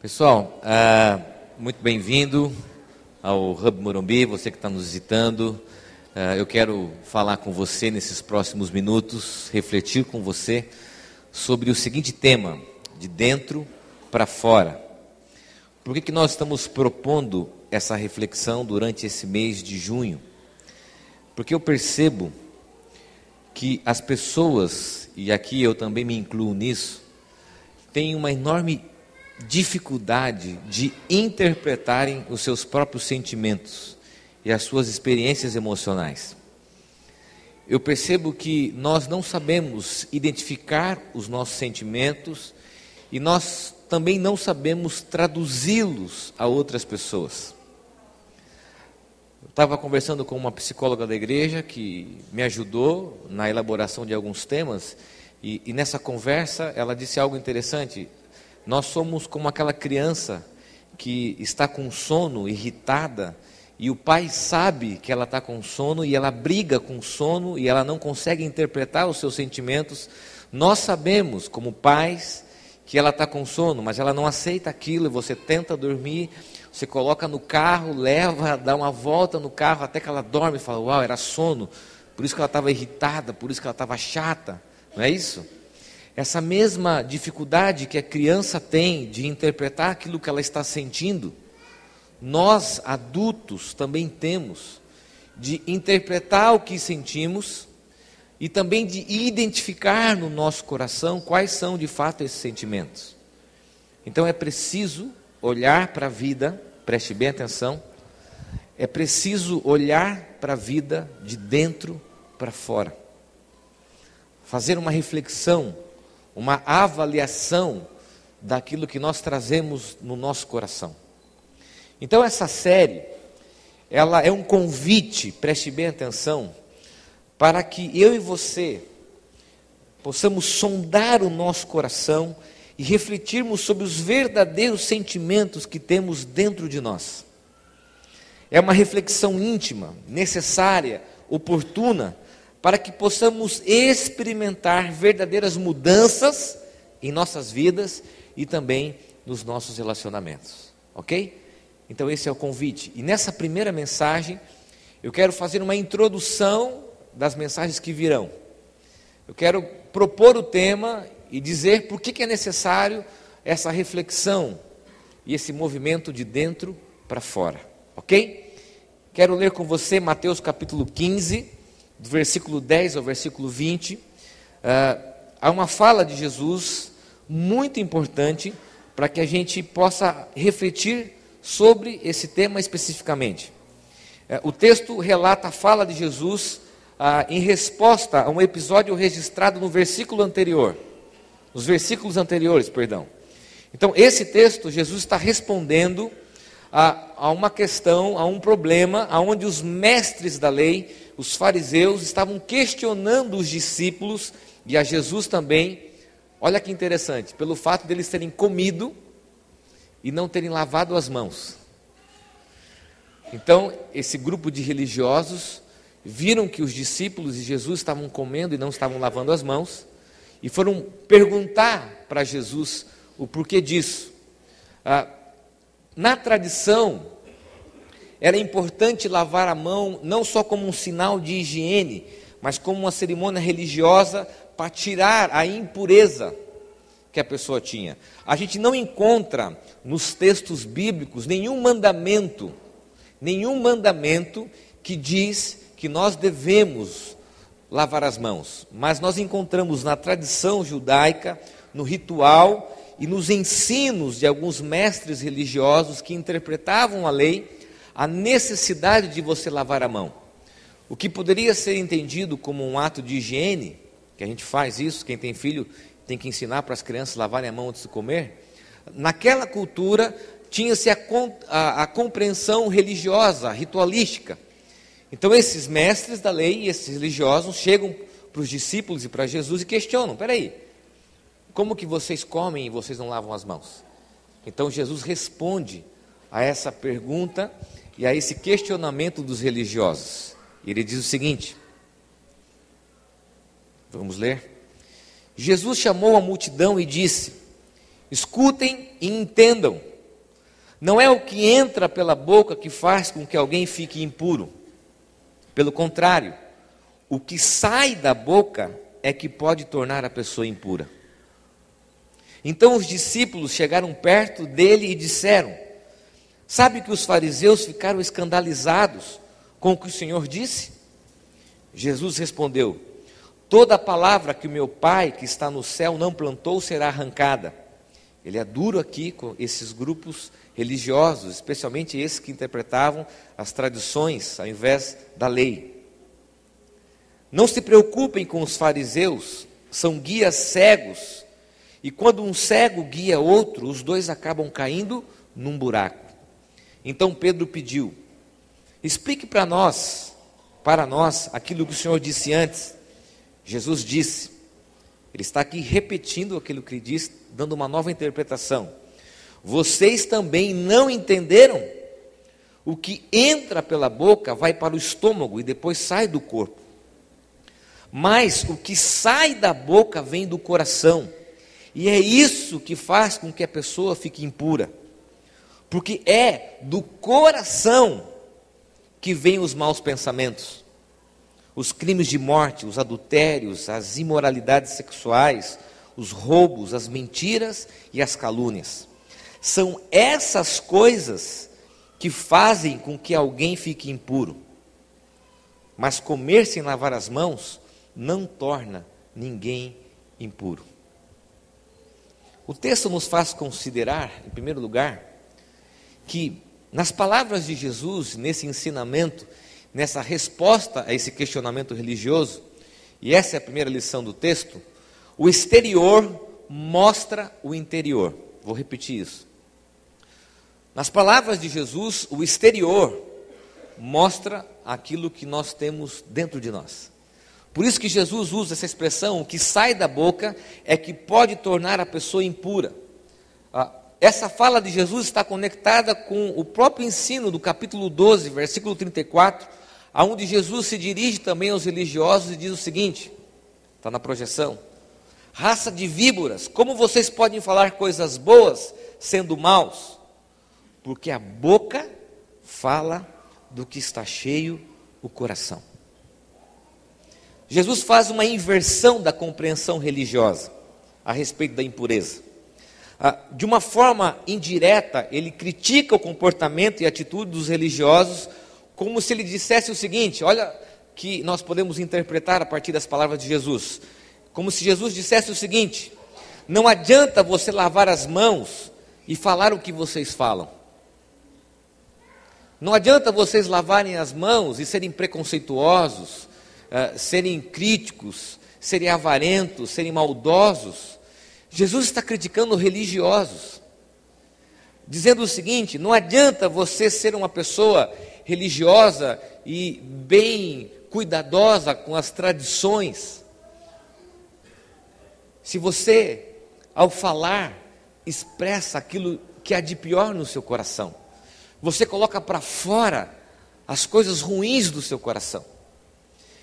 Pessoal, ah, muito bem-vindo ao Hub Morumbi, você que está nos visitando. Ah, eu quero falar com você nesses próximos minutos, refletir com você sobre o seguinte tema: de dentro para fora. Por que, que nós estamos propondo essa reflexão durante esse mês de junho? Porque eu percebo que as pessoas, e aqui eu também me incluo nisso, têm uma enorme dificuldade de interpretarem os seus próprios sentimentos e as suas experiências emocionais. Eu percebo que nós não sabemos identificar os nossos sentimentos e nós também não sabemos traduzi-los a outras pessoas. Eu estava conversando com uma psicóloga da igreja que me ajudou na elaboração de alguns temas, e, e nessa conversa ela disse algo interessante. Nós somos como aquela criança que está com sono, irritada, e o pai sabe que ela está com sono e ela briga com sono e ela não consegue interpretar os seus sentimentos. Nós sabemos, como pais, que ela está com sono, mas ela não aceita aquilo e você tenta dormir, você coloca no carro, leva, dá uma volta no carro até que ela dorme e fala: Uau, era sono, por isso que ela estava irritada, por isso que ela estava chata, não é isso? Essa mesma dificuldade que a criança tem de interpretar aquilo que ela está sentindo, nós adultos também temos de interpretar o que sentimos e também de identificar no nosso coração quais são de fato esses sentimentos. Então é preciso olhar para a vida, preste bem atenção, é preciso olhar para a vida de dentro para fora. Fazer uma reflexão uma avaliação daquilo que nós trazemos no nosso coração. Então essa série, ela é um convite, preste bem atenção, para que eu e você possamos sondar o nosso coração e refletirmos sobre os verdadeiros sentimentos que temos dentro de nós. É uma reflexão íntima, necessária, oportuna, para que possamos experimentar verdadeiras mudanças em nossas vidas e também nos nossos relacionamentos. Ok? Então, esse é o convite. E nessa primeira mensagem, eu quero fazer uma introdução das mensagens que virão. Eu quero propor o tema e dizer por que, que é necessário essa reflexão e esse movimento de dentro para fora. Ok? Quero ler com você Mateus capítulo 15 do versículo 10 ao versículo 20, uh, ah, há uma fala de Jesus muito importante para que a gente possa refletir sobre esse tema especificamente. Uh, o texto relata a fala de Jesus uh, em resposta a um episódio registrado no versículo anterior, nos versículos anteriores, perdão. Então, esse texto, Jesus está respondendo a, a uma questão, a um problema, aonde os mestres da lei os fariseus estavam questionando os discípulos e a Jesus também. Olha que interessante, pelo fato deles terem comido e não terem lavado as mãos. Então, esse grupo de religiosos viram que os discípulos e Jesus estavam comendo e não estavam lavando as mãos e foram perguntar para Jesus o porquê disso. Ah, na tradição, era importante lavar a mão não só como um sinal de higiene, mas como uma cerimônia religiosa para tirar a impureza que a pessoa tinha. A gente não encontra nos textos bíblicos nenhum mandamento, nenhum mandamento que diz que nós devemos lavar as mãos, mas nós encontramos na tradição judaica, no ritual e nos ensinos de alguns mestres religiosos que interpretavam a lei a necessidade de você lavar a mão. O que poderia ser entendido como um ato de higiene, que a gente faz isso, quem tem filho tem que ensinar para as crianças lavarem a mão antes de comer. Naquela cultura tinha-se a, a, a compreensão religiosa, ritualística. Então esses mestres da lei e esses religiosos chegam para os discípulos e para Jesus e questionam: peraí, como que vocês comem e vocês não lavam as mãos? Então Jesus responde a essa pergunta e a esse questionamento dos religiosos. Ele diz o seguinte: Vamos ler? Jesus chamou a multidão e disse: Escutem e entendam. Não é o que entra pela boca que faz com que alguém fique impuro. Pelo contrário, o que sai da boca é que pode tornar a pessoa impura. Então os discípulos chegaram perto dele e disseram: Sabe que os fariseus ficaram escandalizados com o que o Senhor disse? Jesus respondeu: Toda palavra que o meu Pai que está no céu não plantou será arrancada. Ele é duro aqui com esses grupos religiosos, especialmente esses que interpretavam as tradições ao invés da lei. Não se preocupem com os fariseus, são guias cegos, e quando um cego guia outro, os dois acabam caindo num buraco. Então Pedro pediu: explique para nós, para nós, aquilo que o Senhor disse antes. Jesus disse, ele está aqui repetindo aquilo que ele disse, dando uma nova interpretação. Vocês também não entenderam? O que entra pela boca vai para o estômago e depois sai do corpo. Mas o que sai da boca vem do coração. E é isso que faz com que a pessoa fique impura. Porque é do coração que vêm os maus pensamentos, os crimes de morte, os adultérios, as imoralidades sexuais, os roubos, as mentiras e as calúnias. São essas coisas que fazem com que alguém fique impuro. Mas comer sem lavar as mãos não torna ninguém impuro. O texto nos faz considerar, em primeiro lugar, que nas palavras de Jesus, nesse ensinamento, nessa resposta a esse questionamento religioso, e essa é a primeira lição do texto, o exterior mostra o interior. Vou repetir isso. Nas palavras de Jesus, o exterior mostra aquilo que nós temos dentro de nós. Por isso que Jesus usa essa expressão: o que sai da boca é que pode tornar a pessoa impura. Essa fala de Jesus está conectada com o próprio ensino do capítulo 12, versículo 34, aonde Jesus se dirige também aos religiosos e diz o seguinte: está na projeção. Raça de víboras, como vocês podem falar coisas boas sendo maus? porque a boca fala do que está cheio o coração. Jesus faz uma inversão da compreensão religiosa a respeito da impureza. Ah, de uma forma indireta, ele critica o comportamento e atitude dos religiosos, como se ele dissesse o seguinte: olha, que nós podemos interpretar a partir das palavras de Jesus, como se Jesus dissesse o seguinte: não adianta você lavar as mãos e falar o que vocês falam. Não adianta vocês lavarem as mãos e serem preconceituosos, uh, serem críticos, serem avarentos, serem maldosos. Jesus está criticando religiosos, dizendo o seguinte: não adianta você ser uma pessoa religiosa e bem cuidadosa com as tradições, se você, ao falar, expressa aquilo que há de pior no seu coração. Você coloca para fora as coisas ruins do seu coração.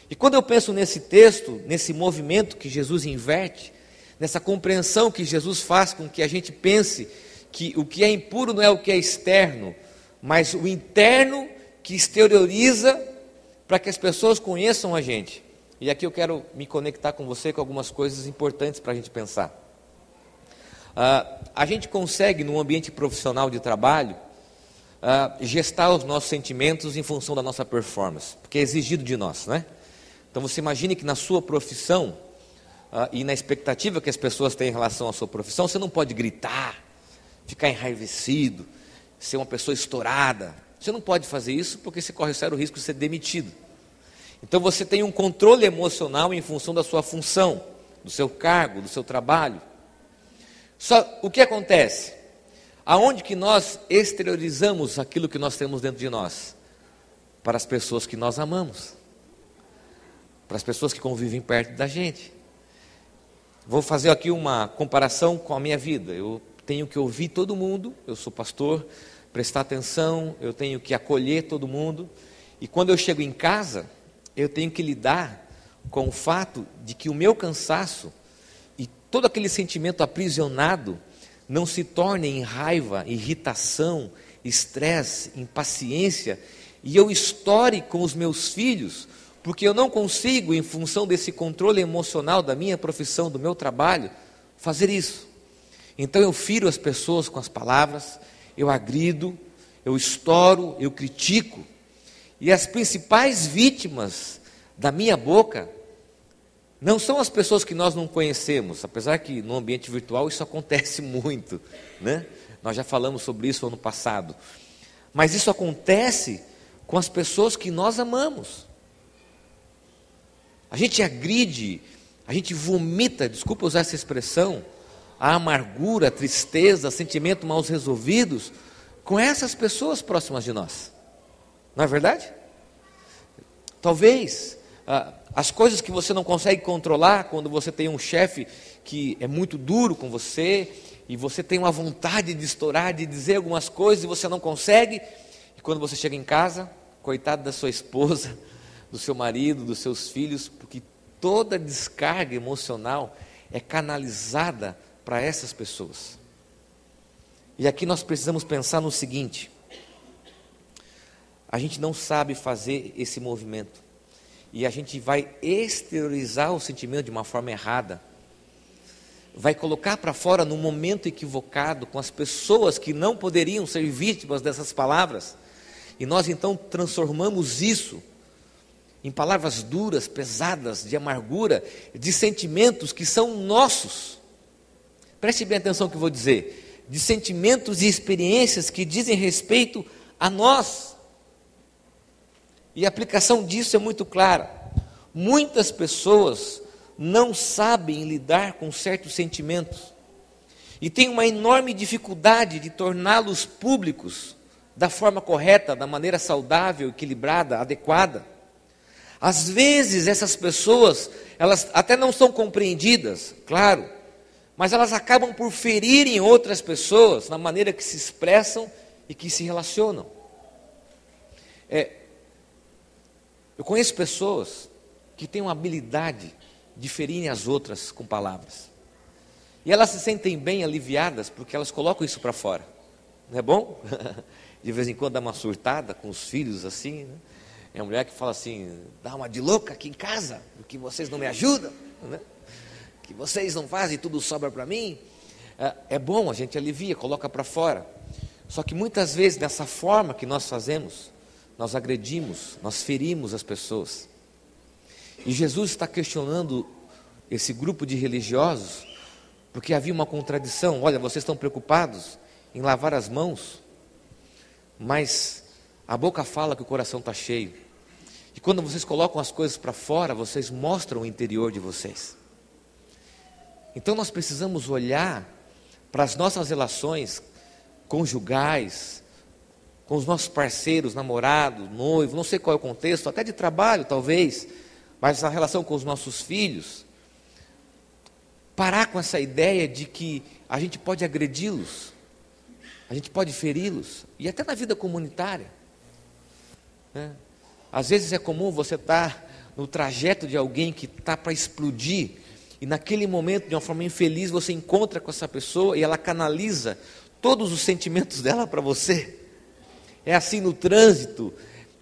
E quando eu penso nesse texto, nesse movimento que Jesus inverte, nessa compreensão que Jesus faz com que a gente pense que o que é impuro não é o que é externo, mas o interno que exterioriza para que as pessoas conheçam a gente. E aqui eu quero me conectar com você com algumas coisas importantes para a gente pensar. Uh, a gente consegue, no ambiente profissional de trabalho, uh, gestar os nossos sentimentos em função da nossa performance, porque é exigido de nós, né? Então você imagine que na sua profissão uh, e na expectativa que as pessoas têm em relação à sua profissão, você não pode gritar, ficar enraivecido, ser uma pessoa estourada. Você não pode fazer isso porque você corre o sério risco de ser demitido. Então você tem um controle emocional em função da sua função, do seu cargo, do seu trabalho. Só o que acontece? Aonde que nós exteriorizamos aquilo que nós temos dentro de nós? Para as pessoas que nós amamos, para as pessoas que convivem perto da gente. Vou fazer aqui uma comparação com a minha vida. Eu tenho que ouvir todo mundo, eu sou pastor, prestar atenção, eu tenho que acolher todo mundo. E quando eu chego em casa, eu tenho que lidar com o fato de que o meu cansaço e todo aquele sentimento aprisionado não se tornem em raiva, irritação, estresse, impaciência, e eu estoure com os meus filhos, porque eu não consigo, em função desse controle emocional da minha profissão, do meu trabalho, fazer isso. Então eu firo as pessoas com as palavras, eu agrido, eu estouro, eu critico, e as principais vítimas da minha boca não são as pessoas que nós não conhecemos, apesar que no ambiente virtual isso acontece muito, né? Nós já falamos sobre isso ano passado. Mas isso acontece com as pessoas que nós amamos. A gente agride, a gente vomita, desculpa usar essa expressão, a amargura, a tristeza, sentimento mal resolvidos com essas pessoas próximas de nós. Não é verdade? Talvez ah, as coisas que você não consegue controlar quando você tem um chefe que é muito duro com você e você tem uma vontade de estourar, de dizer algumas coisas e você não consegue, e quando você chega em casa, coitado da sua esposa, do seu marido, dos seus filhos, porque toda descarga emocional é canalizada para essas pessoas. E aqui nós precisamos pensar no seguinte: a gente não sabe fazer esse movimento. E a gente vai exteriorizar o sentimento de uma forma errada, vai colocar para fora no momento equivocado com as pessoas que não poderiam ser vítimas dessas palavras, e nós então transformamos isso em palavras duras, pesadas, de amargura, de sentimentos que são nossos. Preste bem atenção no que eu vou dizer. De sentimentos e experiências que dizem respeito a nós. E a aplicação disso é muito clara. Muitas pessoas não sabem lidar com certos sentimentos e têm uma enorme dificuldade de torná-los públicos da forma correta, da maneira saudável, equilibrada, adequada. Às vezes essas pessoas, elas até não são compreendidas, claro, mas elas acabam por ferirem outras pessoas na maneira que se expressam e que se relacionam. É, eu conheço pessoas que têm uma habilidade de ferirem as outras com palavras. E elas se sentem bem aliviadas porque elas colocam isso para fora. Não é bom? De vez em quando dá uma surtada com os filhos assim. Né? É uma mulher que fala assim: dá uma de louca aqui em casa, porque vocês não me ajudam, né? que vocês não fazem, tudo sobra para mim. É, é bom, a gente alivia, coloca para fora. Só que muitas vezes, dessa forma que nós fazemos, nós agredimos, nós ferimos as pessoas. E Jesus está questionando esse grupo de religiosos, porque havia uma contradição. Olha, vocês estão preocupados em lavar as mãos, mas a boca fala que o coração está cheio. E quando vocês colocam as coisas para fora, vocês mostram o interior de vocês. Então nós precisamos olhar para as nossas relações conjugais, com os nossos parceiros, namorados, noivo, não sei qual é o contexto, até de trabalho talvez, mas na relação com os nossos filhos, parar com essa ideia de que a gente pode agredi-los, a gente pode feri-los, e até na vida comunitária. Né? Às vezes é comum você estar tá no trajeto de alguém que está para explodir, e naquele momento, de uma forma infeliz, você encontra com essa pessoa e ela canaliza todos os sentimentos dela para você é assim no trânsito,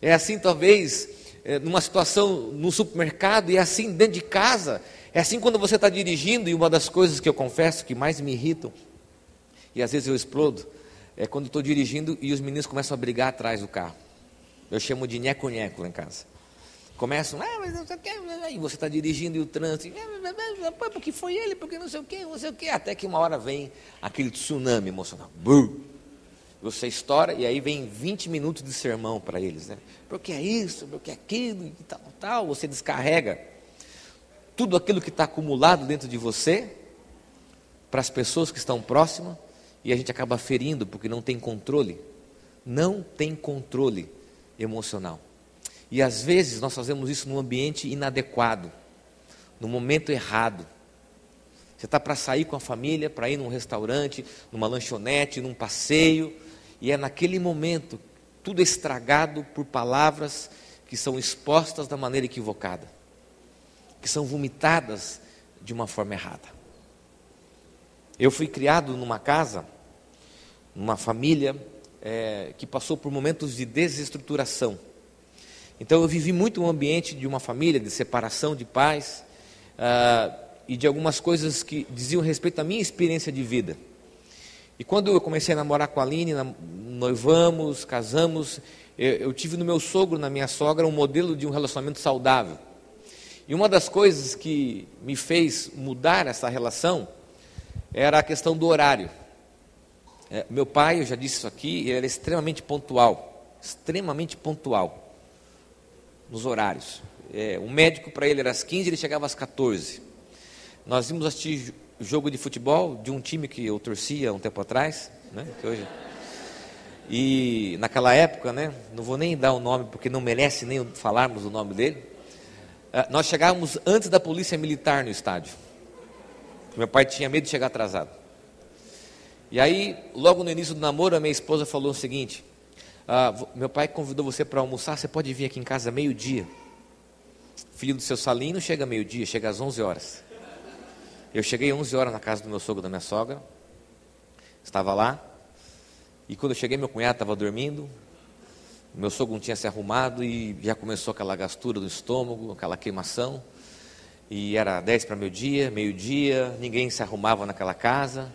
é assim talvez é, numa situação no supermercado, e é assim dentro de casa, é assim quando você está dirigindo, e uma das coisas que eu confesso que mais me irritam, e às vezes eu explodo, é quando estou dirigindo e os meninos começam a brigar atrás do carro. Eu chamo de nheco-nheco lá em casa. Começam, ah, mas não sei o que, e você está dirigindo e o trânsito, porque foi ele, porque não sei o que, não sei o que, até que uma hora vem aquele tsunami emocional. Brrr você estoura e aí vem 20 minutos de sermão para eles, né? Porque é isso, porque é aquilo, e tal, tal. Você descarrega tudo aquilo que está acumulado dentro de você para as pessoas que estão próximas e a gente acaba ferindo porque não tem controle. Não tem controle emocional. E às vezes nós fazemos isso num ambiente inadequado, no momento errado. Você está para sair com a família, para ir num restaurante, numa lanchonete, num passeio, e é naquele momento tudo estragado por palavras que são expostas da maneira equivocada, que são vomitadas de uma forma errada. Eu fui criado numa casa, numa família é, que passou por momentos de desestruturação. Então eu vivi muito um ambiente de uma família, de separação de pais uh, e de algumas coisas que diziam respeito à minha experiência de vida. E quando eu comecei a namorar com a Aline, noivamos, casamos, eu, eu tive no meu sogro, na minha sogra, um modelo de um relacionamento saudável. E uma das coisas que me fez mudar essa relação era a questão do horário. É, meu pai, eu já disse isso aqui, ele era extremamente pontual, extremamente pontual nos horários. É, um médico para ele era às 15, ele chegava às 14. Nós íamos assistir jogo de futebol de um time que eu torcia um tempo atrás, né, que hoje e naquela época, né, não vou nem dar o nome porque não merece nem falarmos o nome dele. É, nós chegávamos antes da polícia militar no estádio. Meu pai tinha medo de chegar atrasado. E aí, logo no início do namoro, a minha esposa falou o seguinte: ah, Meu pai convidou você para almoçar, você pode vir aqui em casa meio-dia. Filho do seu Salino chega meio-dia, chega às 11 horas. Eu cheguei 11 horas na casa do meu sogro da minha sogra. Estava lá. E quando eu cheguei, meu cunhado estava dormindo. Meu sogro não tinha se arrumado e já começou aquela gastura do estômago, aquela queimação. E era 10 para meio-dia, meio-dia, ninguém se arrumava naquela casa.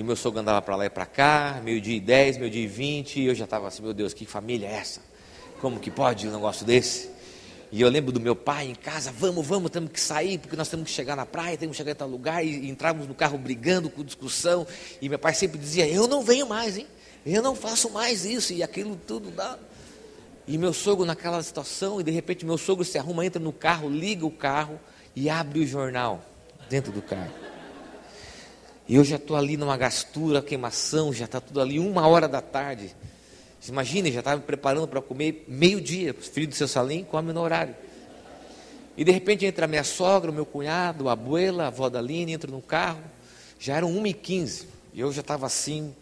E meu sogro andava para lá e para cá, meio-dia e 10, meio-dia e 20. E eu já estava assim, meu Deus, que família é essa? Como que pode um negócio desse? E eu lembro do meu pai em casa, vamos, vamos, temos que sair, porque nós temos que chegar na praia, temos que chegar em tal lugar, e entrávamos no carro brigando, com discussão, e meu pai sempre dizia, eu não venho mais, hein? Eu não faço mais isso, e aquilo tudo dá. E meu sogro naquela situação, e de repente meu sogro se arruma, entra no carro, liga o carro e abre o jornal dentro do carro. E eu já estou ali numa gastura, queimação, já está tudo ali, uma hora da tarde. Imagine, já estava me preparando para comer meio-dia. O filho do seu Salim come no horário. E de repente entra a minha sogra, o meu cunhado, a abuela, a avó da Aline, entra no carro. Já eram 1h15. E eu já estava assim,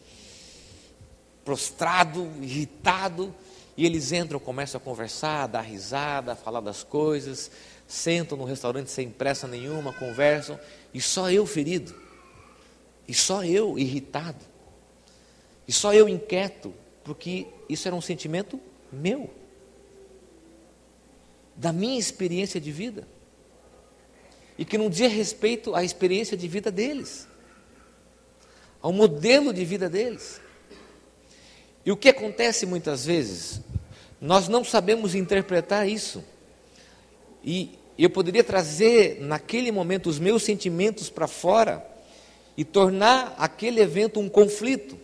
prostrado, irritado. E eles entram, começam a conversar, a dar risada, a falar das coisas. Sentam no restaurante sem pressa nenhuma, conversam. E só eu ferido. E só eu irritado. E só eu inquieto porque isso era um sentimento meu, da minha experiência de vida, e que não dizia respeito à experiência de vida deles, ao modelo de vida deles. E o que acontece muitas vezes, nós não sabemos interpretar isso, e eu poderia trazer naquele momento os meus sentimentos para fora e tornar aquele evento um conflito.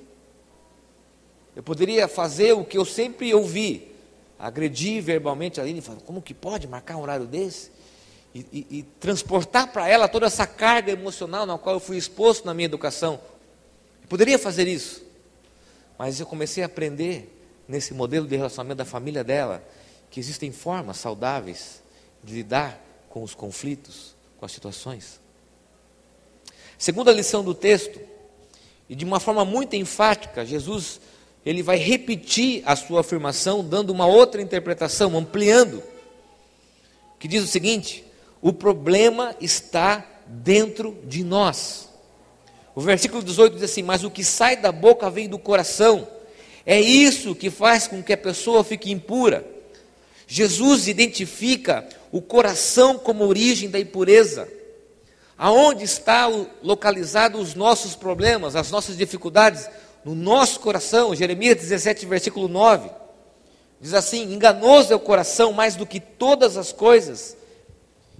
Eu poderia fazer o que eu sempre ouvi, agredir verbalmente a Aline, falar, como que pode marcar um horário desse? E, e, e transportar para ela toda essa carga emocional na qual eu fui exposto na minha educação. Eu poderia fazer isso, mas eu comecei a aprender nesse modelo de relacionamento da família dela que existem formas saudáveis de lidar com os conflitos, com as situações. Segunda lição do texto, e de uma forma muito enfática, Jesus ele vai repetir a sua afirmação, dando uma outra interpretação, ampliando, que diz o seguinte: o problema está dentro de nós. O versículo 18 diz assim: Mas o que sai da boca vem do coração, é isso que faz com que a pessoa fique impura. Jesus identifica o coração como origem da impureza. Aonde está localizado os nossos problemas, as nossas dificuldades? no nosso coração, Jeremias 17, versículo 9, diz assim: Enganoso é o coração mais do que todas as coisas,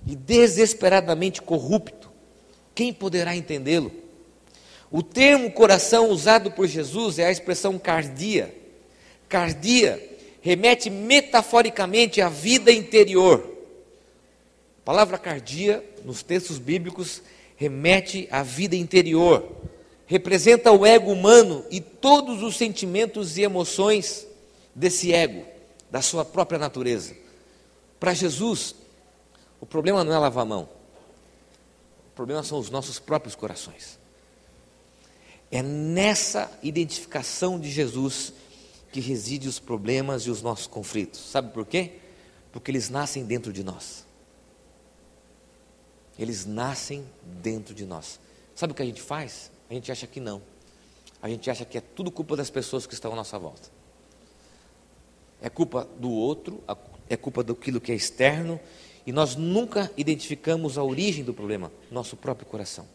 e desesperadamente corrupto, quem poderá entendê-lo? O termo coração usado por Jesus é a expressão cardia. Cardia remete metaforicamente à vida interior. A palavra cardia, nos textos bíblicos, remete à vida interior representa o ego humano e todos os sentimentos e emoções desse ego, da sua própria natureza. Para Jesus, o problema não é lavar a mão, o problema são os nossos próprios corações. É nessa identificação de Jesus que reside os problemas e os nossos conflitos. Sabe por quê? Porque eles nascem dentro de nós. Eles nascem dentro de nós. Sabe o que a gente faz? A gente acha que não. A gente acha que é tudo culpa das pessoas que estão à nossa volta. É culpa do outro, é culpa daquilo que é externo, e nós nunca identificamos a origem do problema, nosso próprio coração.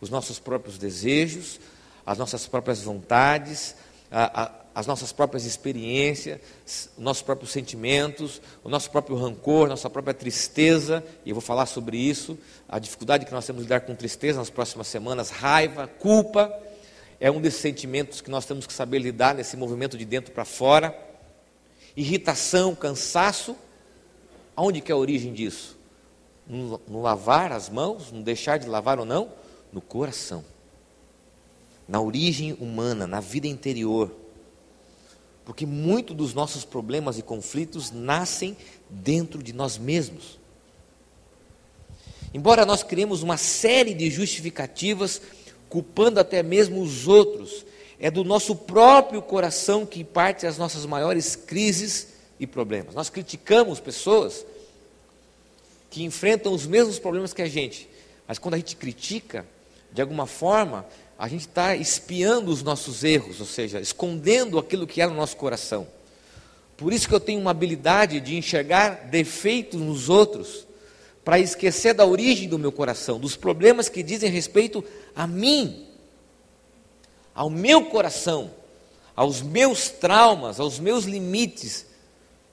Os nossos próprios desejos, as nossas próprias vontades, a, a, as nossas próprias experiências, os nossos próprios sentimentos, o nosso próprio rancor, nossa própria tristeza, e eu vou falar sobre isso, a dificuldade que nós temos de lidar com tristeza nas próximas semanas, raiva, culpa, é um desses sentimentos que nós temos que saber lidar nesse movimento de dentro para fora, irritação, cansaço, aonde que é a origem disso? No, no lavar as mãos, no deixar de lavar ou não? No coração na origem humana, na vida interior. Porque muito dos nossos problemas e conflitos nascem dentro de nós mesmos. Embora nós criemos uma série de justificativas, culpando até mesmo os outros, é do nosso próprio coração que parte as nossas maiores crises e problemas. Nós criticamos pessoas que enfrentam os mesmos problemas que a gente, mas quando a gente critica, de alguma forma, a gente está espiando os nossos erros, ou seja, escondendo aquilo que é no nosso coração. Por isso que eu tenho uma habilidade de enxergar defeitos nos outros, para esquecer da origem do meu coração, dos problemas que dizem respeito a mim, ao meu coração, aos meus traumas, aos meus limites,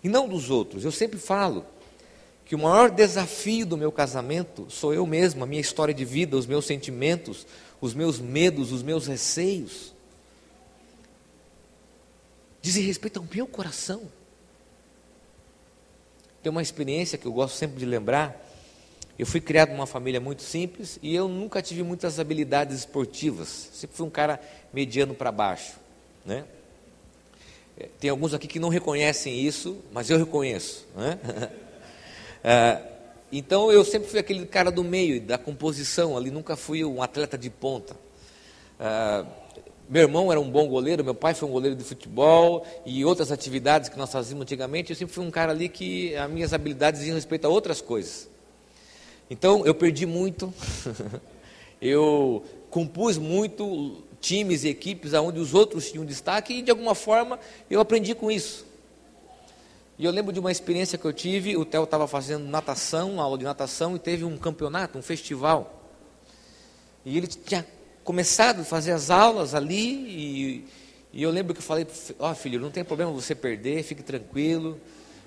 e não dos outros. Eu sempre falo que o maior desafio do meu casamento sou eu mesmo, a minha história de vida, os meus sentimentos, os meus medos, os meus receios, dizem respeito ao meu coração. Tem uma experiência que eu gosto sempre de lembrar. Eu fui criado numa família muito simples e eu nunca tive muitas habilidades esportivas. Sempre fui um cara mediano para baixo, né? É, tem alguns aqui que não reconhecem isso, mas eu reconheço. Né? é, então eu sempre fui aquele cara do meio, da composição ali, nunca fui um atleta de ponta. Ah, meu irmão era um bom goleiro, meu pai foi um goleiro de futebol e outras atividades que nós fazíamos antigamente. Eu sempre fui um cara ali que as minhas habilidades diziam respeito a outras coisas. Então eu perdi muito, eu compus muito times e equipes onde os outros tinham destaque e de alguma forma eu aprendi com isso. E eu lembro de uma experiência que eu tive, o Theo estava fazendo natação, aula de natação, e teve um campeonato, um festival. E ele tinha começado a fazer as aulas ali, e, e eu lembro que eu falei, ó oh, filho, não tem problema você perder, fique tranquilo,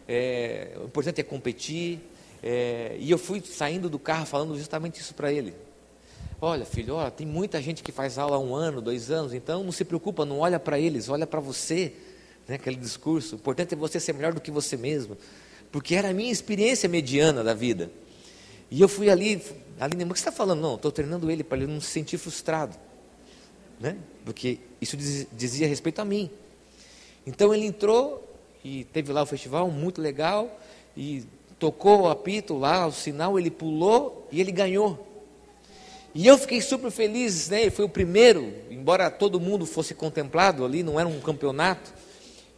é, o importante é competir. É, e eu fui saindo do carro falando justamente isso para ele. Olha, filho, olha, tem muita gente que faz aula há um ano, dois anos, então não se preocupa, não olha para eles, olha para você né, aquele discurso. O importante é você ser melhor do que você mesmo, porque era a minha experiência mediana da vida. E eu fui ali, ali, o que você está falando? Não, estou treinando ele para ele não se sentir frustrado, né? Porque isso diz, dizia respeito a mim. Então ele entrou e teve lá o festival muito legal e tocou o apito lá, o sinal, ele pulou e ele ganhou. E eu fiquei super feliz, né? Ele foi o primeiro, embora todo mundo fosse contemplado ali, não era um campeonato.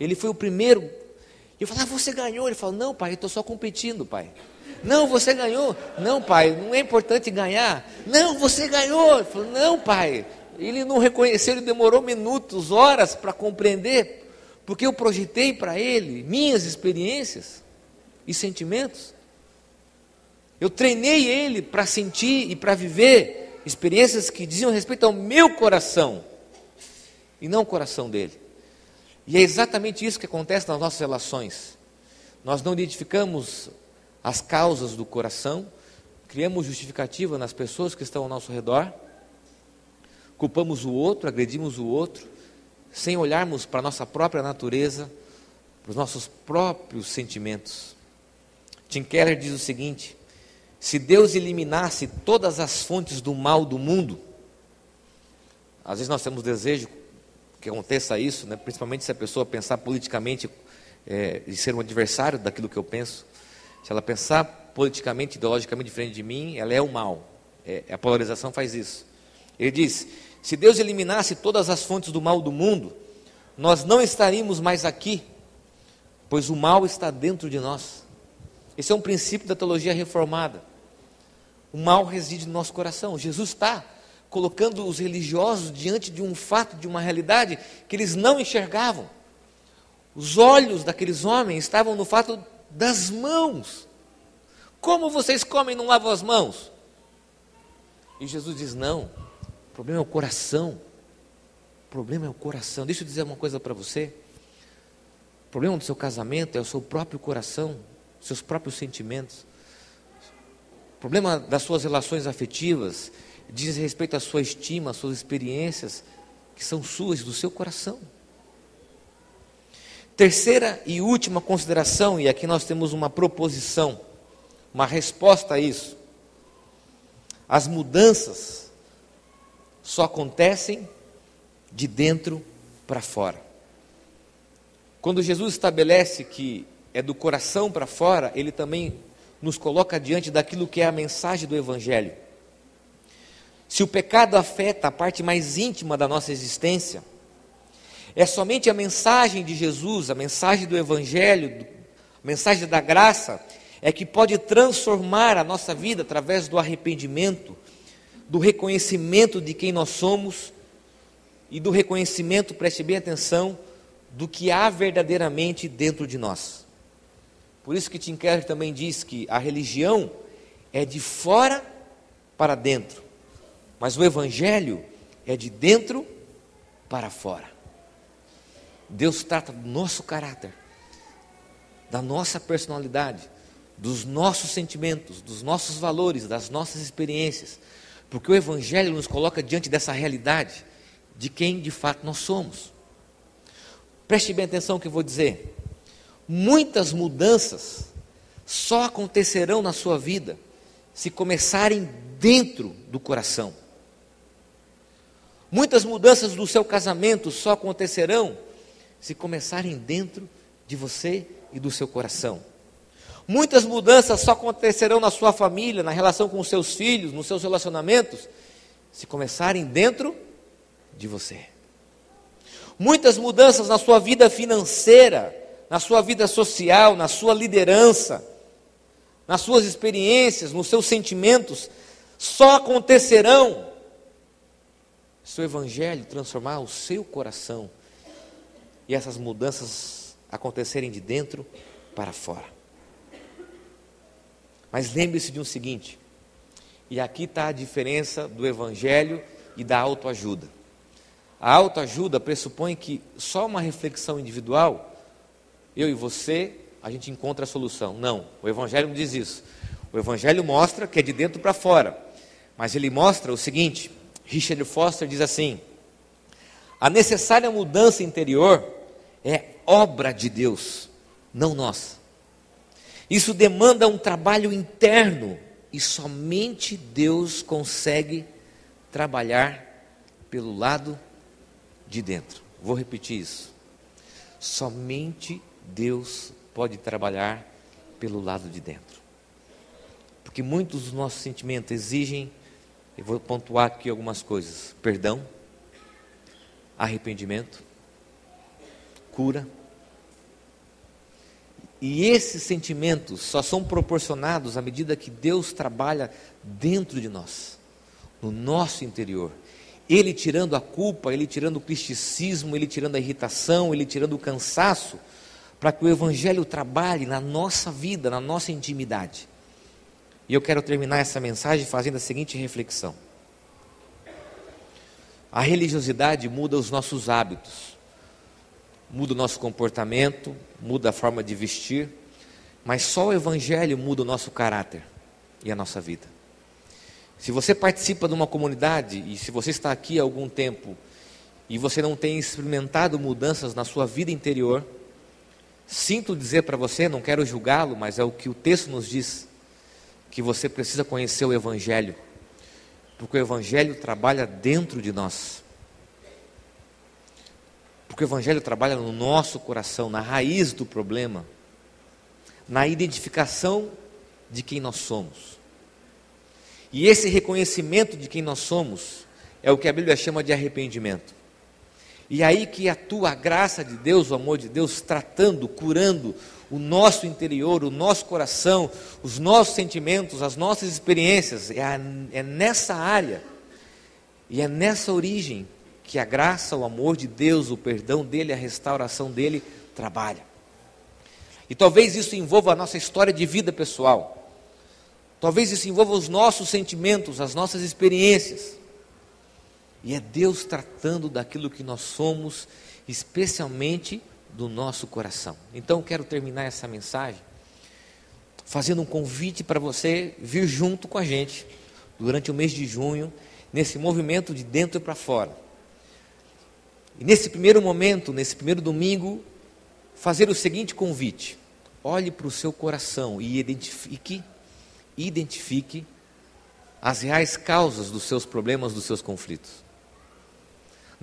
Ele foi o primeiro. Eu falei, ah, você ganhou. Ele falou, não, pai, eu estou só competindo, pai. Não, você ganhou. Não, pai, não é importante ganhar. Não, você ganhou. Ele falou, não, pai. Ele não reconheceu, ele demorou minutos, horas para compreender, porque eu projetei para ele minhas experiências e sentimentos. Eu treinei ele para sentir e para viver experiências que diziam respeito ao meu coração e não o coração dele. E é exatamente isso que acontece nas nossas relações. Nós não identificamos as causas do coração, criamos justificativa nas pessoas que estão ao nosso redor, culpamos o outro, agredimos o outro, sem olharmos para a nossa própria natureza, para os nossos próprios sentimentos. Tim Keller diz o seguinte: se Deus eliminasse todas as fontes do mal do mundo, às vezes nós temos desejo que aconteça isso, né? principalmente se a pessoa pensar politicamente é, e ser um adversário daquilo que eu penso. Se ela pensar politicamente, ideologicamente diferente de mim, ela é o mal. É, a polarização faz isso. Ele diz: se Deus eliminasse todas as fontes do mal do mundo, nós não estaríamos mais aqui, pois o mal está dentro de nós. Esse é um princípio da teologia reformada. O mal reside no nosso coração. Jesus está colocando os religiosos diante de um fato, de uma realidade que eles não enxergavam. Os olhos daqueles homens estavam no fato das mãos. Como vocês comem e não lavam as mãos? E Jesus diz: Não, o problema é o coração. O problema é o coração. Deixa eu dizer uma coisa para você. O problema do seu casamento é o seu próprio coração, seus próprios sentimentos. O problema das suas relações afetivas diz respeito à sua estima, às suas experiências, que são suas, do seu coração. Terceira e última consideração, e aqui nós temos uma proposição, uma resposta a isso. As mudanças só acontecem de dentro para fora. Quando Jesus estabelece que é do coração para fora, ele também nos coloca diante daquilo que é a mensagem do Evangelho. Se o pecado afeta a parte mais íntima da nossa existência, é somente a mensagem de Jesus, a mensagem do Evangelho, a mensagem da graça, é que pode transformar a nossa vida através do arrependimento, do reconhecimento de quem nós somos e do reconhecimento, preste bem atenção, do que há verdadeiramente dentro de nós. Por isso que Tim Keller também diz que a religião é de fora para dentro, mas o Evangelho é de dentro para fora. Deus trata do nosso caráter, da nossa personalidade, dos nossos sentimentos, dos nossos valores, das nossas experiências, porque o Evangelho nos coloca diante dessa realidade de quem de fato nós somos. Preste bem atenção no que eu vou dizer. Muitas mudanças só acontecerão na sua vida se começarem dentro do coração. Muitas mudanças do seu casamento só acontecerão se começarem dentro de você e do seu coração. Muitas mudanças só acontecerão na sua família, na relação com os seus filhos, nos seus relacionamentos, se começarem dentro de você. Muitas mudanças na sua vida financeira, na sua vida social, na sua liderança, nas suas experiências, nos seus sentimentos, só acontecerão se o Evangelho transformar o seu coração e essas mudanças acontecerem de dentro para fora. Mas lembre-se de um seguinte, e aqui está a diferença do Evangelho e da autoajuda. A autoajuda pressupõe que só uma reflexão individual, eu e você, a gente encontra a solução. Não, o Evangelho não diz isso. O Evangelho mostra que é de dentro para fora. Mas ele mostra o seguinte: Richard Foster diz assim: a necessária mudança interior é obra de Deus, não nossa. Isso demanda um trabalho interno e somente Deus consegue trabalhar pelo lado de dentro. Vou repetir isso. Somente Deus pode trabalhar pelo lado de dentro. Porque muitos dos nossos sentimentos exigem, eu vou pontuar aqui algumas coisas: perdão, arrependimento, cura. E esses sentimentos só são proporcionados à medida que Deus trabalha dentro de nós, no nosso interior. Ele tirando a culpa, ele tirando o criticismo, ele tirando a irritação, ele tirando o cansaço, para que o Evangelho trabalhe na nossa vida, na nossa intimidade. E eu quero terminar essa mensagem fazendo a seguinte reflexão: a religiosidade muda os nossos hábitos, muda o nosso comportamento, muda a forma de vestir, mas só o Evangelho muda o nosso caráter e a nossa vida. Se você participa de uma comunidade e se você está aqui há algum tempo e você não tem experimentado mudanças na sua vida interior, sinto dizer para você, não quero julgá-lo, mas é o que o texto nos diz, que você precisa conhecer o Evangelho, porque o Evangelho trabalha dentro de nós. Porque o Evangelho trabalha no nosso coração, na raiz do problema, na identificação de quem nós somos. E esse reconhecimento de quem nós somos é o que a Bíblia chama de arrependimento. E aí que atua a graça de Deus, o amor de Deus, tratando, curando o nosso interior, o nosso coração, os nossos sentimentos, as nossas experiências. É, a, é nessa área E é nessa origem que a graça, o amor de Deus, o perdão dele, a restauração dele trabalha. E talvez isso envolva a nossa história de vida pessoal. Talvez isso envolva os nossos sentimentos, as nossas experiências. E é Deus tratando daquilo que nós somos, especialmente do nosso coração. Então, quero terminar essa mensagem fazendo um convite para você vir junto com a gente durante o mês de junho, nesse movimento de dentro para fora. E nesse primeiro momento, nesse primeiro domingo, fazer o seguinte convite: olhe para o seu coração e identifique, identifique as reais causas dos seus problemas, dos seus conflitos.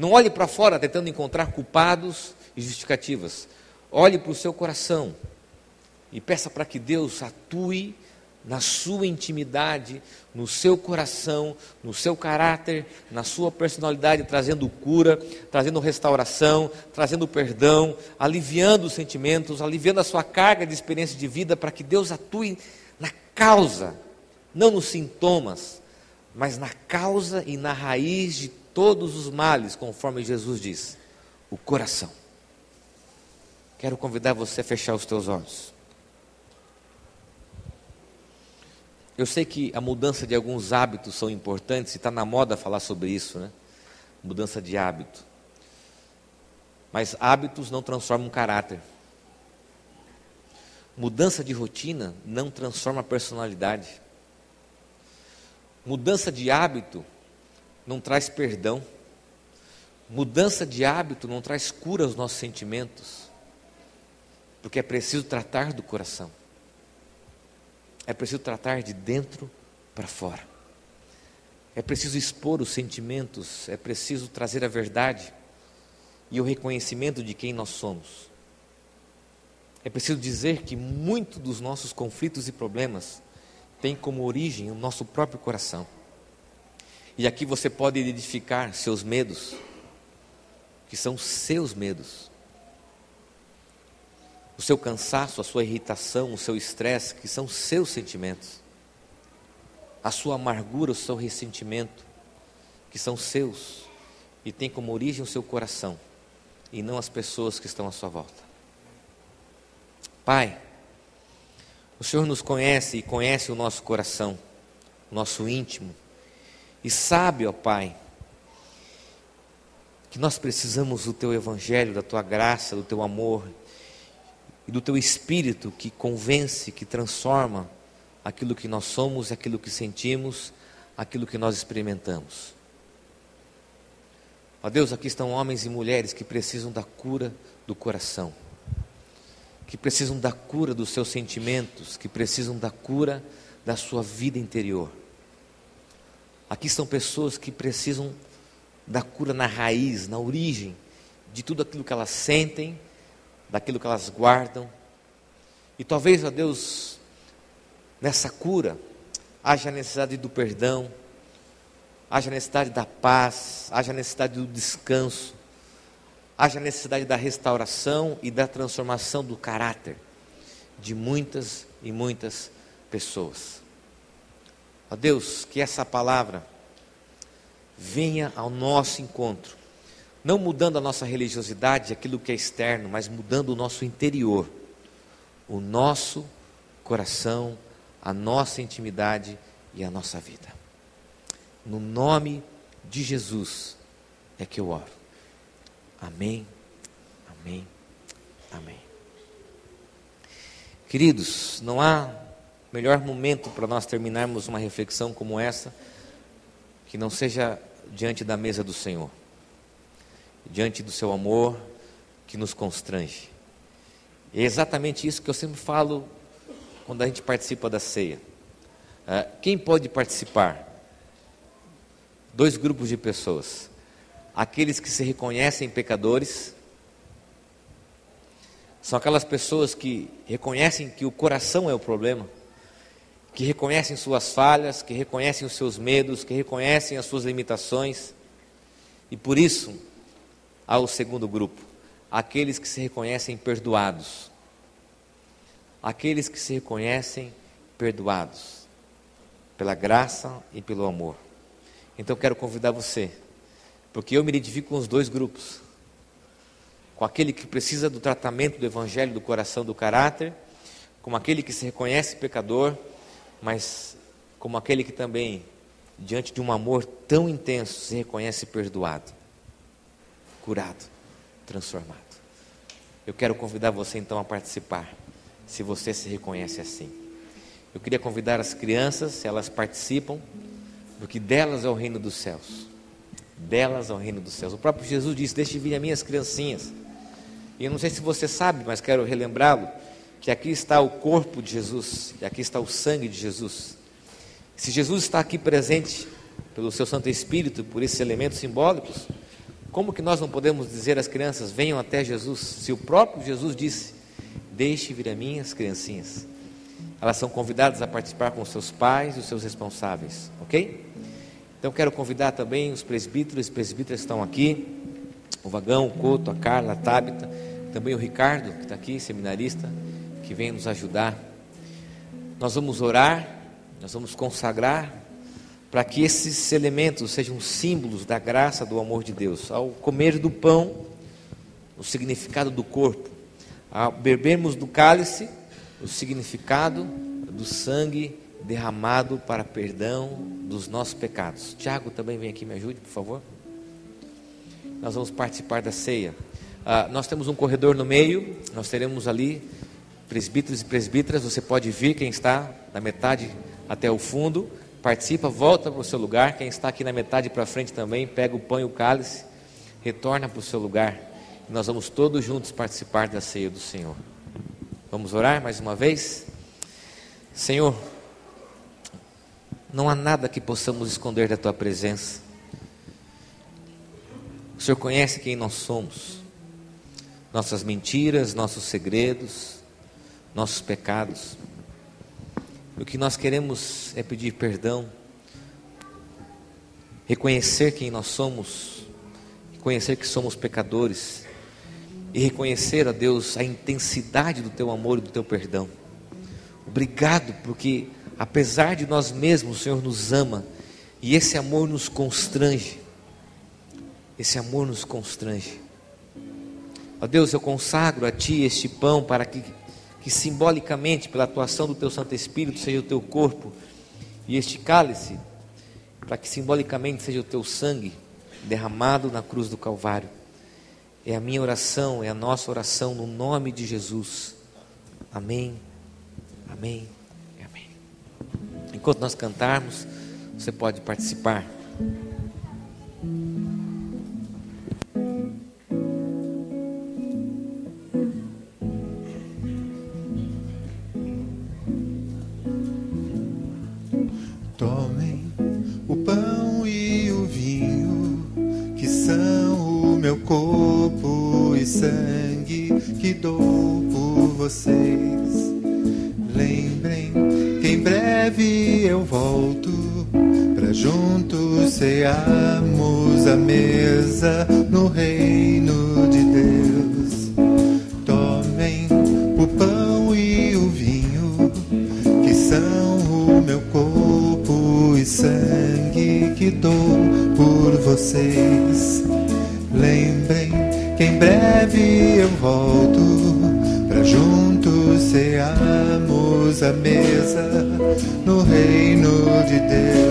Não olhe para fora tentando encontrar culpados e justificativas. Olhe para o seu coração e peça para que Deus atue na sua intimidade, no seu coração, no seu caráter, na sua personalidade, trazendo cura, trazendo restauração, trazendo perdão, aliviando os sentimentos, aliviando a sua carga de experiência de vida, para que Deus atue na causa, não nos sintomas, mas na causa e na raiz de todos os males, conforme Jesus diz: o coração. Quero convidar você a fechar os teus olhos. Eu sei que a mudança de alguns hábitos são importantes, e está na moda falar sobre isso, né? Mudança de hábito. Mas hábitos não transformam caráter. Mudança de rotina não transforma a personalidade. Mudança de hábito não traz perdão. Mudança de hábito não traz cura aos nossos sentimentos. Porque é preciso tratar do coração. É preciso tratar de dentro para fora. É preciso expor os sentimentos, é preciso trazer a verdade e o reconhecimento de quem nós somos. É preciso dizer que muito dos nossos conflitos e problemas tem como origem o nosso próprio coração. E aqui você pode identificar seus medos, que são seus medos o seu cansaço, a sua irritação, o seu estresse, que são seus sentimentos, a sua amargura, o seu ressentimento, que são seus e tem como origem o seu coração e não as pessoas que estão à sua volta. Pai, o Senhor nos conhece e conhece o nosso coração, o nosso íntimo, e sabe, ó Pai, que nós precisamos do Teu Evangelho, da Tua graça, do Teu amor, e do teu espírito que convence, que transforma aquilo que nós somos, aquilo que sentimos, aquilo que nós experimentamos. Ó Deus, aqui estão homens e mulheres que precisam da cura do coração, que precisam da cura dos seus sentimentos, que precisam da cura da sua vida interior. Aqui estão pessoas que precisam da cura na raiz, na origem de tudo aquilo que elas sentem, daquilo que elas guardam. E talvez, ó Deus, nessa cura, haja necessidade do perdão, haja necessidade da paz, haja necessidade do descanso, haja necessidade da restauração e da transformação do caráter de muitas e muitas pessoas. Ó Deus, que essa palavra venha ao nosso encontro não mudando a nossa religiosidade, aquilo que é externo, mas mudando o nosso interior, o nosso coração, a nossa intimidade e a nossa vida. No nome de Jesus é que eu oro. Amém, amém, amém. Queridos, não há melhor momento para nós terminarmos uma reflexão como essa que não seja diante da mesa do Senhor diante do seu amor que nos constrange. É exatamente isso que eu sempre falo quando a gente participa da ceia. É, quem pode participar? Dois grupos de pessoas. Aqueles que se reconhecem pecadores, são aquelas pessoas que reconhecem que o coração é o problema, que reconhecem suas falhas, que reconhecem os seus medos, que reconhecem as suas limitações, e por isso ao segundo grupo, aqueles que se reconhecem perdoados. Aqueles que se reconhecem perdoados pela graça e pelo amor. Então quero convidar você, porque eu me identifico com os dois grupos. Com aquele que precisa do tratamento do evangelho do coração, do caráter, como aquele que se reconhece pecador, mas como aquele que também, diante de um amor tão intenso, se reconhece perdoado, curado, transformado. Eu quero convidar você então a participar, se você se reconhece assim. Eu queria convidar as crianças, se elas participam, porque delas é o reino dos céus. Delas é o reino dos céus. O próprio Jesus disse: Deixe vir as minhas criancinhas. E eu não sei se você sabe, mas quero relembrá-lo, que aqui está o corpo de Jesus, e aqui está o sangue de Jesus. Se Jesus está aqui presente pelo seu Santo Espírito, por esses elementos simbólicos, como que nós não podemos dizer às crianças, venham até Jesus, se o próprio Jesus disse, deixe vir a mim as criancinhas. Elas são convidadas a participar com os seus pais e os seus responsáveis, ok? Então quero convidar também os presbíteros presbíteras que estão aqui, o Vagão, o Couto, a Carla, a Tábita, também o Ricardo, que está aqui, seminarista, que vem nos ajudar. Nós vamos orar, nós vamos consagrar para que esses elementos sejam símbolos da graça, do amor de Deus. Ao comer do pão, o significado do corpo, ao bebermos do cálice, o significado do sangue derramado para perdão dos nossos pecados. Tiago também vem aqui, me ajude, por favor. Nós vamos participar da ceia. Ah, nós temos um corredor no meio, nós teremos ali presbíteros e presbíteras. Você pode vir, quem está da metade até o fundo, participa, volta para o seu lugar. Quem está aqui na metade para frente também, pega o pão e o cálice, retorna para o seu lugar. Nós vamos todos juntos participar da ceia do Senhor. Vamos orar mais uma vez? Senhor, não há nada que possamos esconder da tua presença. O Senhor conhece quem nós somos, nossas mentiras, nossos segredos, nossos pecados. O que nós queremos é pedir perdão, reconhecer quem nós somos, reconhecer que somos pecadores e reconhecer a Deus a intensidade do teu amor e do teu perdão. Obrigado, porque apesar de nós mesmos, o Senhor nos ama e esse amor nos constrange. Esse amor nos constrange. Ó Deus, eu consagro a Ti este pão para que, que simbolicamente, pela atuação do Teu Santo Espírito, seja o Teu corpo, e este cálice, para que simbolicamente seja o Teu sangue derramado na cruz do Calvário. É a minha oração, é a nossa oração no nome de Jesus. Amém. Amém. Amém. Enquanto nós cantarmos, você pode participar. e sangue que dou por vocês. Lembrem que em breve eu volto para juntos cearmos a mesa no reino de Deus. Tomem o pão e o vinho que são o meu corpo e sangue que dou por vocês breve eu volto para juntos seamos a mesa no reino de Deus.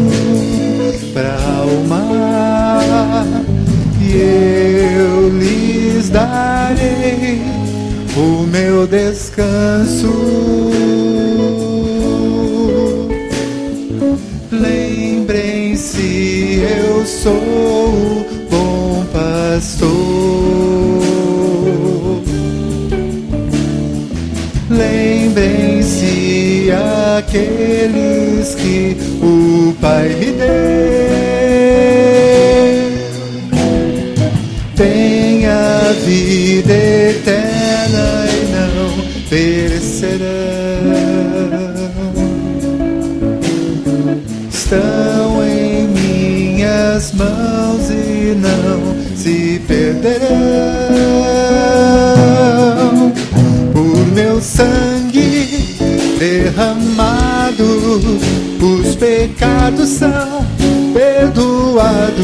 para alma, e eu lhes darei o meu descanso. Lembrem-se, eu sou o bom pastor. Lembrem-se aqueles que o Pai me deu. Tenha vida eterna e não perecerão. Estão em minhas mãos e não se perderão. Por meu sangue derramado, pecados são perdoados.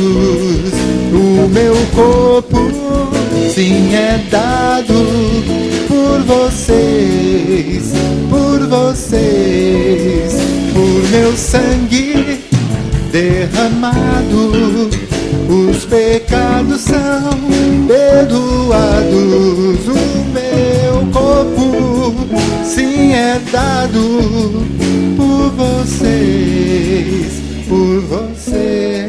O meu corpo sim é dado por vocês, por vocês, por meu sangue derramado. Os pecados são perdoados. O é dado por vocês, por vocês.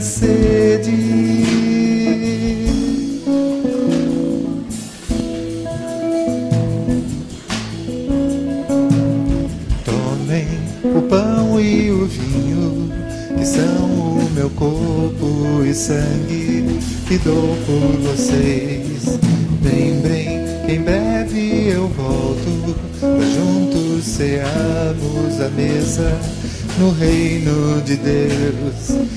Sede. Tomem o pão e o vinho, que são o meu corpo e sangue, que dou por vocês. Lembrem que em breve eu volto, pra juntos cearmos a mesa no reino de Deus.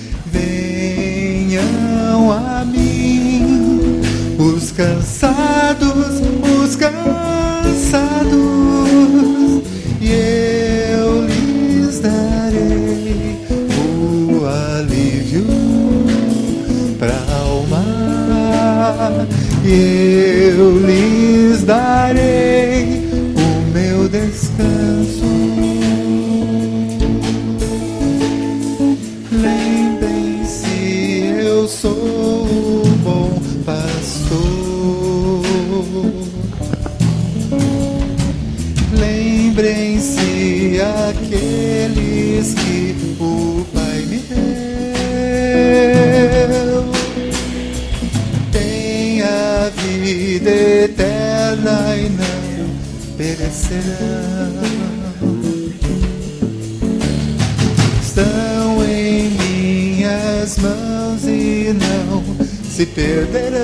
Minhas mãos e não se perderão.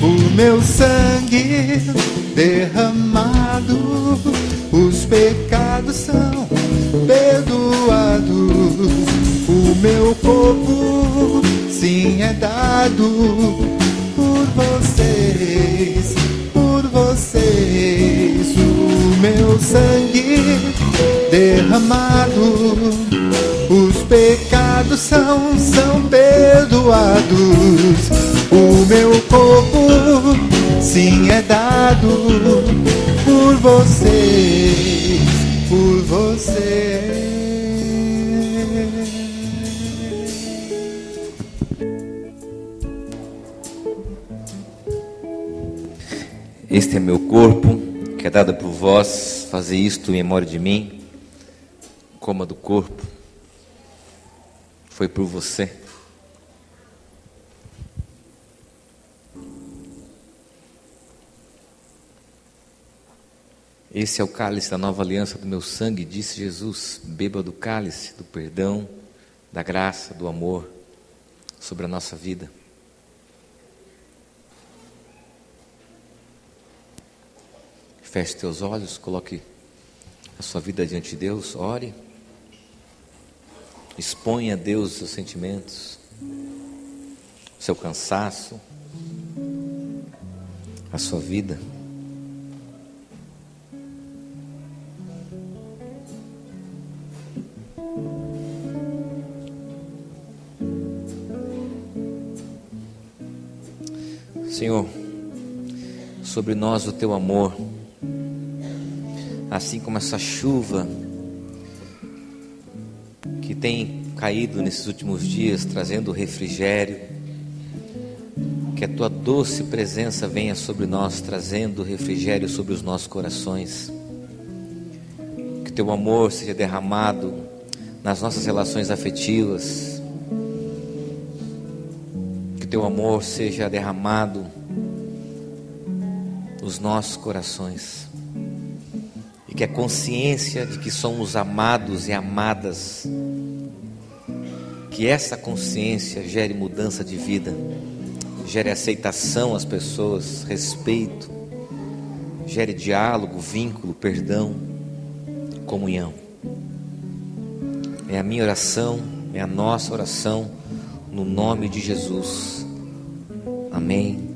O meu sangue derramado, os pecados são perdoados. O meu corpo sim é dado por vocês, por vocês. O meu sangue derramado, pecados são, são perdoados. O meu corpo, sim, é dado por você, por você. Este é meu corpo, que é dado por vós, fazer isto em memória de mim, coma do corpo. Foi por você. Esse é o cálice da nova aliança do meu sangue, disse Jesus. Beba do cálice do perdão, da graça, do amor sobre a nossa vida. Feche teus olhos, coloque a sua vida diante de Deus, ore. Exponha a Deus os seus sentimentos, seu cansaço, a sua vida. Senhor, sobre nós o teu amor assim como essa chuva tem caído nesses últimos dias, trazendo refrigério, que a tua doce presença venha sobre nós, trazendo refrigério sobre os nossos corações, que teu amor seja derramado nas nossas relações afetivas, que teu amor seja derramado nos nossos corações. Que a consciência de que somos amados e amadas, que essa consciência gere mudança de vida, gere aceitação às pessoas, respeito, gere diálogo, vínculo, perdão, comunhão. É a minha oração, é a nossa oração, no nome de Jesus. Amém